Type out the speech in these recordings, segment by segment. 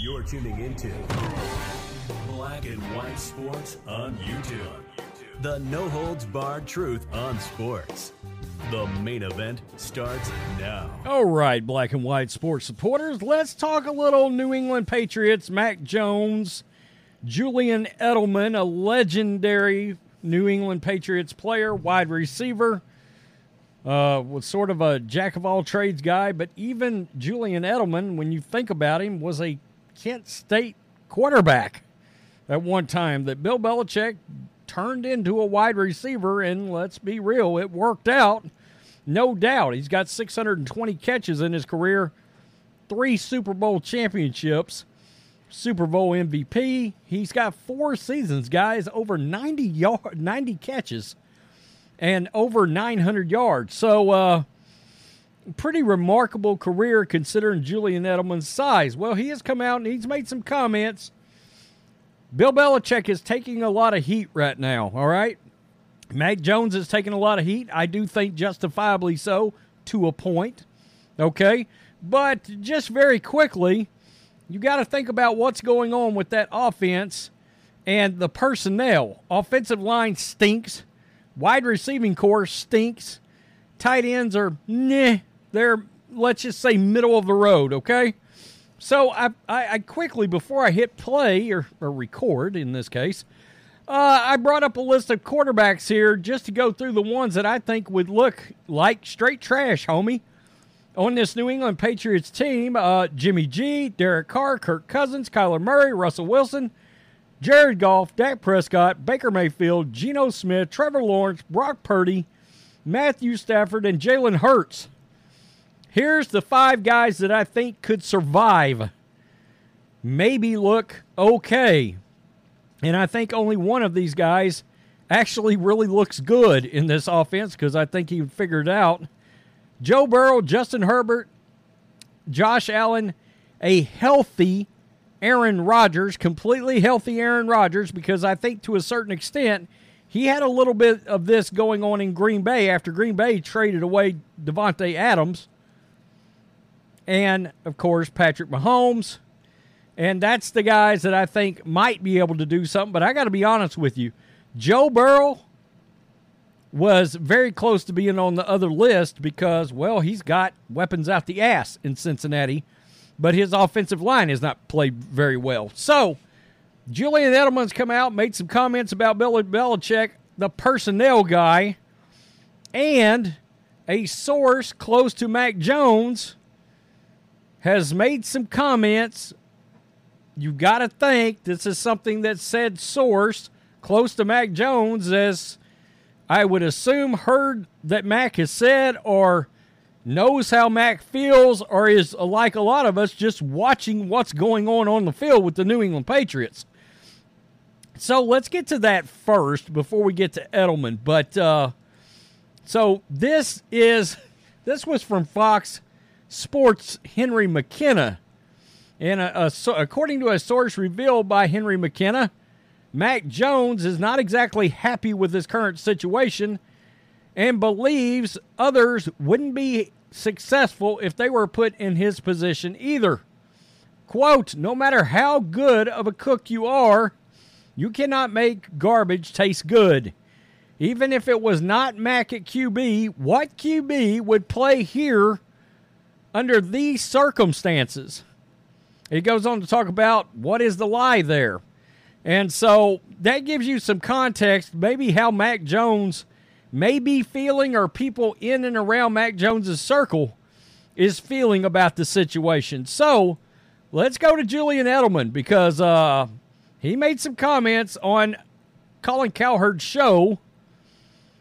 You're tuning into Black and White Sports on YouTube. The no holds barred truth on sports. The main event starts now. All right, black and white sports supporters, let's talk a little New England Patriots. Mac Jones, Julian Edelman, a legendary New England Patriots player, wide receiver, uh, was sort of a jack of all trades guy. But even Julian Edelman, when you think about him, was a Kent State quarterback at one time that Bill Belichick turned into a wide receiver. And let's be real, it worked out. No doubt. He's got 620 catches in his career, three Super Bowl championships, Super Bowl MVP. He's got four seasons, guys, over 90 yard, 90 catches and over 900 yards. So, uh, pretty remarkable career considering Julian Edelman's size. Well, he has come out and he's made some comments. Bill Belichick is taking a lot of heat right now, all right? Mac Jones is taking a lot of heat. I do think justifiably so to a point, okay? But just very quickly, you got to think about what's going on with that offense and the personnel. Offensive line stinks. Wide receiving corps stinks. Tight ends are nah. They're let's just say middle of the road. Okay. So I, I, I quickly before I hit play or, or record in this case, uh, I brought up a list of quarterbacks here just to go through the ones that I think would look like straight trash, homie. On this New England Patriots team, uh, Jimmy G, Derek Carr, Kirk Cousins, Kyler Murray, Russell Wilson, Jared Goff, Dak Prescott, Baker Mayfield, Geno Smith, Trevor Lawrence, Brock Purdy, Matthew Stafford, and Jalen Hurts. Here's the five guys that I think could survive, maybe look okay. And I think only one of these guys actually really looks good in this offense because I think he figured out. Joe Burrow, Justin Herbert, Josh Allen, a healthy Aaron Rodgers, completely healthy Aaron Rodgers, because I think to a certain extent he had a little bit of this going on in Green Bay after Green Bay traded away Davante Adams. And of course, Patrick Mahomes. And that's the guys that I think might be able to do something. But I got to be honest with you. Joe Burrow was very close to being on the other list because, well, he's got weapons out the ass in Cincinnati, but his offensive line has not played very well. So, Julian Edelman's come out, made some comments about Bill Belichick, the personnel guy, and a source close to Mac Jones has made some comments. You got to think this is something that said source close to Mac Jones as I would assume heard that Mac has said or knows how Mac feels or is like a lot of us just watching what's going on on the field with the New England Patriots. So let's get to that first before we get to Edelman. But uh, so this is this was from Fox Sports Henry McKenna, and a, a, according to a source revealed by Henry McKenna, Mac Jones is not exactly happy with his current situation and believes others wouldn't be successful if they were put in his position either. Quote, no matter how good of a cook you are, you cannot make garbage taste good. Even if it was not Mac at QB, what QB would play here under these circumstances? He goes on to talk about what is the lie there. And so that gives you some context, maybe how Mac Jones may be feeling, or people in and around Mac Jones's circle is feeling about the situation. So let's go to Julian Edelman because uh, he made some comments on Colin Cowherd's show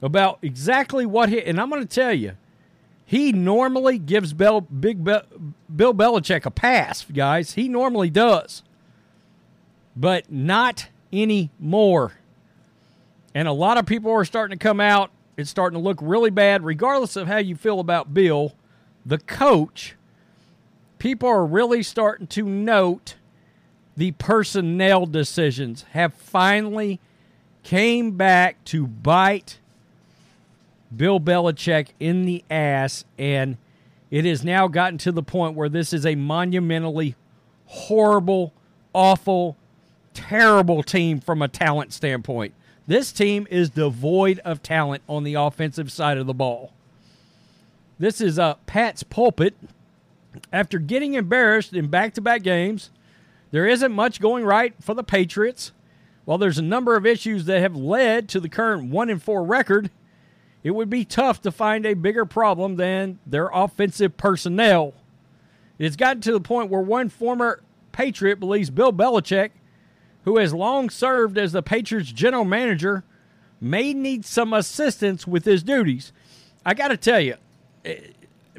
about exactly what he, and I'm going to tell you, He normally gives Bill, Big Bill Belichick a pass, guys. He normally does, but not anymore. And a lot of people are starting to come out. It's starting to look really bad, regardless of how you feel about Bill, the coach. People are really starting to note the personnel decisions have finally came back to bite Bill Belichick in the ass, and it has now gotten to the point where this is a monumentally horrible, awful, terrible team from a talent standpoint. This team is devoid of talent on the offensive side of the ball. This is uh, Pat's pulpit. After getting embarrassed in back to back games, there isn't much going right for the Patriots. While there's a number of issues that have led to the current 1 and 4 record, it would be tough to find a bigger problem than their offensive personnel. It's gotten to the point where one former Patriot believes Bill Belichick, who has long served as the Patriots general manager, may need some assistance with his duties. I got to tell you, eh,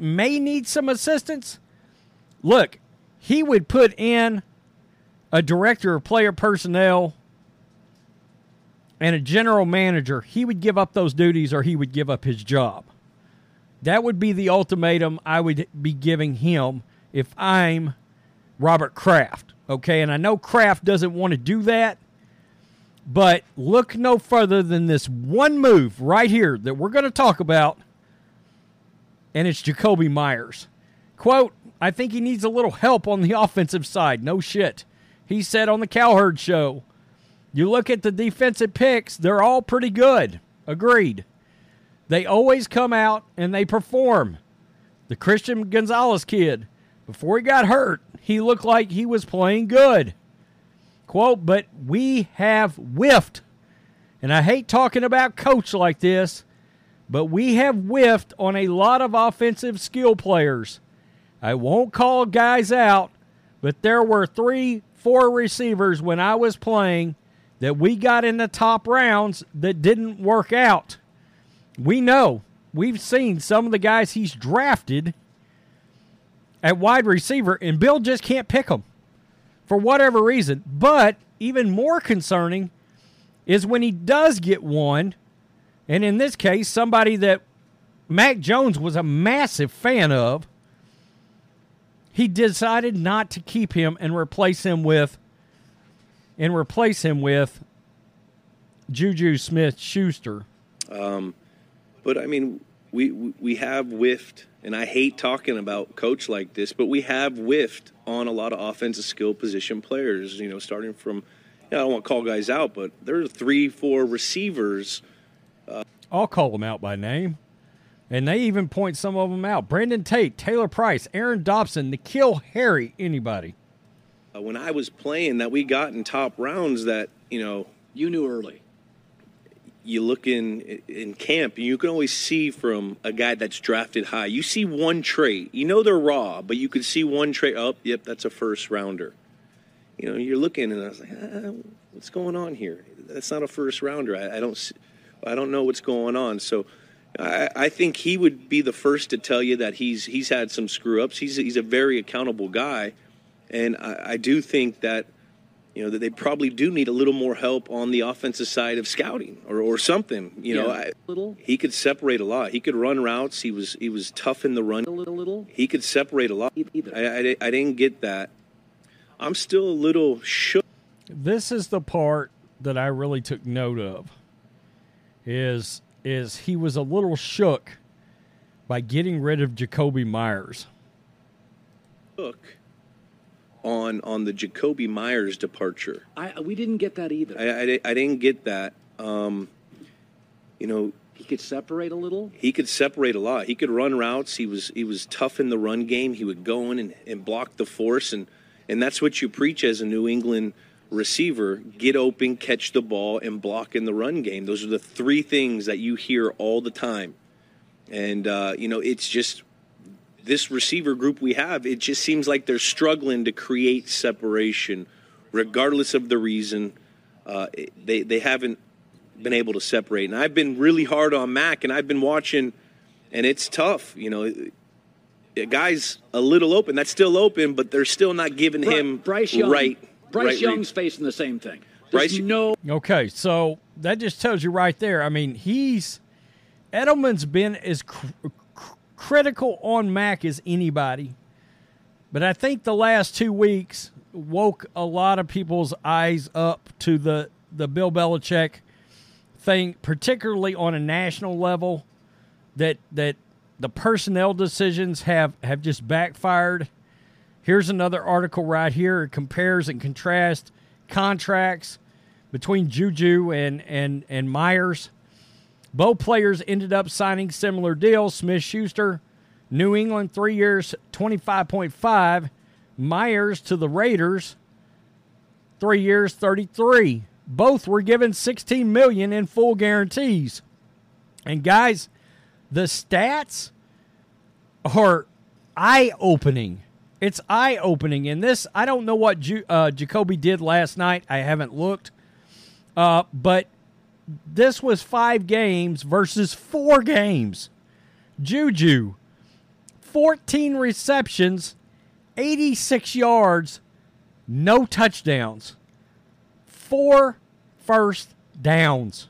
may need some assistance. Look, he would put in a director of player personnel and a general manager, he would give up those duties or he would give up his job. That would be the ultimatum I would be giving him if I'm Robert Kraft. Okay, and I know Kraft doesn't want to do that, but look no further than this one move right here that we're going to talk about, and it's Jakobi Meyers. Quote, I think he needs a little help on the offensive side. No shit. He said on the Cowherd show, you look at the defensive picks, they're all pretty good. Agreed. They always come out and they perform. The Christian Gonzalez kid, before he got hurt, he looked like he was playing good. Quote, but we have whiffed. And I hate talking about coach like this, but we have whiffed on a lot of offensive skill players. I won't call guys out, but there were three, four receivers when I was playing that we got in the top rounds that didn't work out. We know. We've seen some of the guys he's drafted at wide receiver, and Bill just can't pick them for whatever reason. But even more concerning is when he does get one, and in this case, somebody that Mac Jones was a massive fan of, he decided not to keep him and replace him with and replace him with Juju Smith Schuster. Um, but I mean, we we have whiffed, and I hate talking about coach like this, but we have whiffed on a lot of offensive skill position players. You know, starting from, you know, I don't want to call guys out, but there are three, four receivers. Uh, I'll call them out by name. And they even point some of them out. Brandon Tate, Taylor Price, Aaron Dobson, N'Keal Harry, anybody. Uh, when I was playing that we got in top rounds that, you know. You knew early. You look in in camp, and you can always see from a guy that's drafted high. You see one trait. You know they're raw, but you can see one trait. Oh, yep, that's a first rounder. You know, you're looking, and I was like, ah, what's going on here? That's not a first rounder. I, I don't, I don't know what's going on. So, I, I, think he would be the first to tell you that he's he's had some screw ups. He's he's a very accountable guy. And I, I do think that you know that they probably do need a little more help on the offensive side of scouting or, or something. You yeah, know, I, little. He could separate a lot. He could run routes. He was he was tough in the run. A little. little. He could separate a lot. I, I, I didn't get that. I'm still a little shook. This is the part that I really took note of. Is is he was a little shook by getting rid of Jakobi Meyers. Shook on on the Jakobi Meyers departure. I we didn't get that either. I, I, I didn't get that. Um, you know, he could separate a little. He could separate a lot. He could run routes. He was he was tough in the run game. He would go in and, and block the force, and and that's what you preach as a New England receiver: get open, catch the ball, and block in the run game. Those are the three things that you hear all the time. And uh, you know, it's just this receiver group we have, it just seems like they're struggling to create separation, regardless of the reason. Uh, they they haven't been able to separate. And I've been really hard on Mac, and I've been watching and it's tough. You know, a guy's a little open. That's still open, but they're still not giving Bri- him Bryce Young. right. Bryce right Young's read. facing the same thing. There's Bryce- no Okay, so that just tells you right there. I mean, he's Edelman's been as cr- cr- critical on Mac as anybody, but I think the last two weeks woke a lot of people's eyes up to the the Bill Belichick thing, particularly on a national level. That that the personnel decisions have have just backfired. Here's another article right here. It compares and contrasts contracts between Juju and and and Meyers. Both players ended up signing similar deals. Smith Schuster, New England, three years, twenty five point five. Meyers to the Raiders, three years, thirty three. Both were given sixteen million in full guarantees. And guys, the stats are eye opening. It's eye opening. And this, I don't know what Ju- uh, Jakobi did last night. I haven't looked. Uh, but this was five games versus four games. Juju, 14 receptions, 86 yards, no touchdowns, four first downs.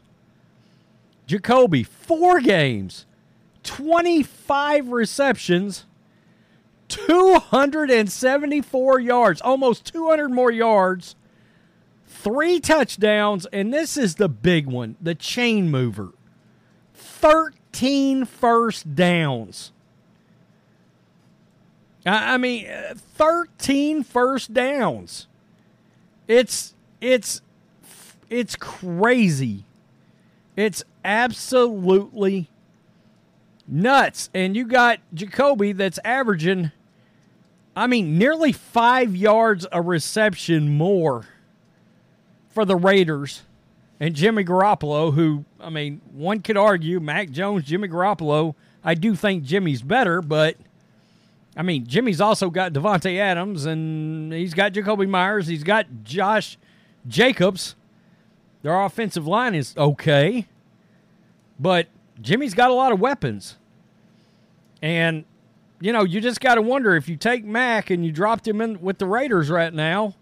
Jakobi, four games, 25 receptions, 274 yards, almost 200 more yards, three touchdowns, and this is the big one, the chain mover. 13 first downs. I mean, uh, 13 first downs. It's it's it's crazy. It's absolutely nuts. And you got Jakobi that's averaging, I mean, nearly five yards a reception more for the Raiders. And Jimmy Garoppolo, who, I mean, one could argue Mac Jones, Jimmy Garoppolo. I do think Jimmy's better, but I mean, Jimmy's also got Davante Adams and he's got Jakobi Meyers. He's got Josh Jacobs. Their offensive line is okay, but Jimmy's got a lot of weapons. And, you know, you just got to wonder if you take Mac and you dropped him in with the Raiders right now.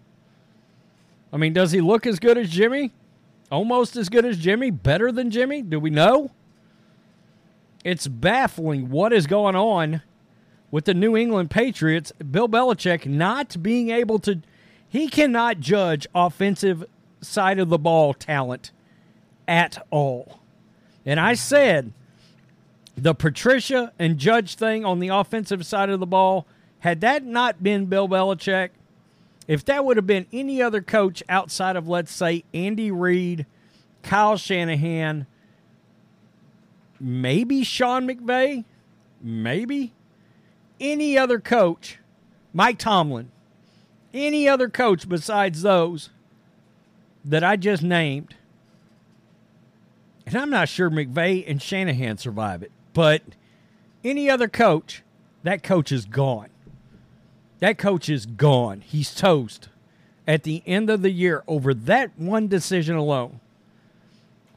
I mean, does he look as good as Jimmy? Almost as good as Jimmy? Better than Jimmy? Do we know? It's baffling what is going on with the New England Patriots. Bill Belichick not being able to, he cannot judge offensive side of the ball talent at all. And I said the Patricia and Judge thing on the offensive side of the ball, had that not been Bill Belichick, if that would have been any other coach outside of, let's say, Andy Reid, Kyle Shanahan, maybe Sean McVay, maybe any other coach, Mike Tomlin, any other coach besides those that I just named, and I'm not sure McVay and Shanahan survive it, but any other coach, that coach is gone. That coach is gone. He's toast at the end of the year over that one decision alone.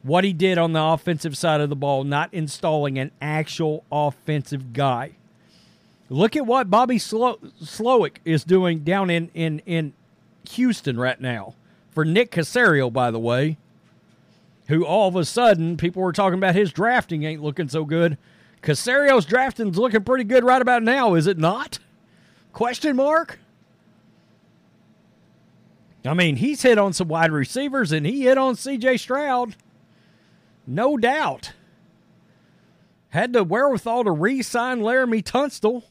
What he did on the offensive side of the ball, not installing an actual offensive guy. Look at what Bobby Slo- Slowik is doing down in, in, in Houston right now. For Nick Caserio, by the way, who all of a sudden people were talking about his drafting ain't looking so good. Caserio's drafting's looking pretty good right about now, is it not? Question mark? I mean, he's hit on some wide receivers and he hit on CJ Stroud. No doubt. Had the wherewithal to re sign Laremy Tunsil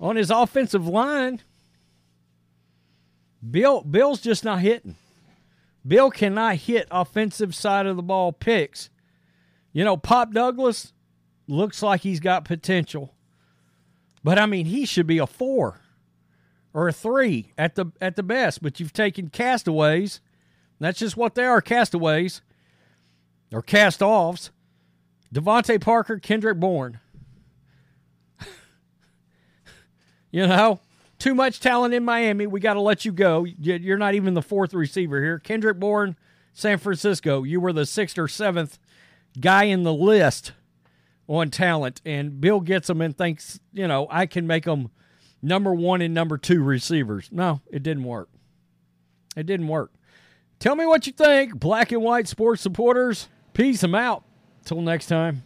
on his offensive line. Bill Bill's just not hitting. Bill cannot hit offensive side of the ball picks. You know, Pop Douglas looks like he's got potential. But I mean, he should be a 4 or a 3 at the at the best, but you've taken castaways. That's just what they are, castaways or cast-offs. DeVante Parker, Kendrick Bourne. you know, too much talent in Miami. We got to let you go. You're not even the fourth receiver here. Kendrick Bourne, San Francisco. You were the sixth or seventh guy in the list on talent, and Bill gets them and thinks, you know, I can make them number one and number two receivers. No, it didn't work. It didn't work. Tell me what you think, black and white sports supporters. Peace. I'm out. Till next time.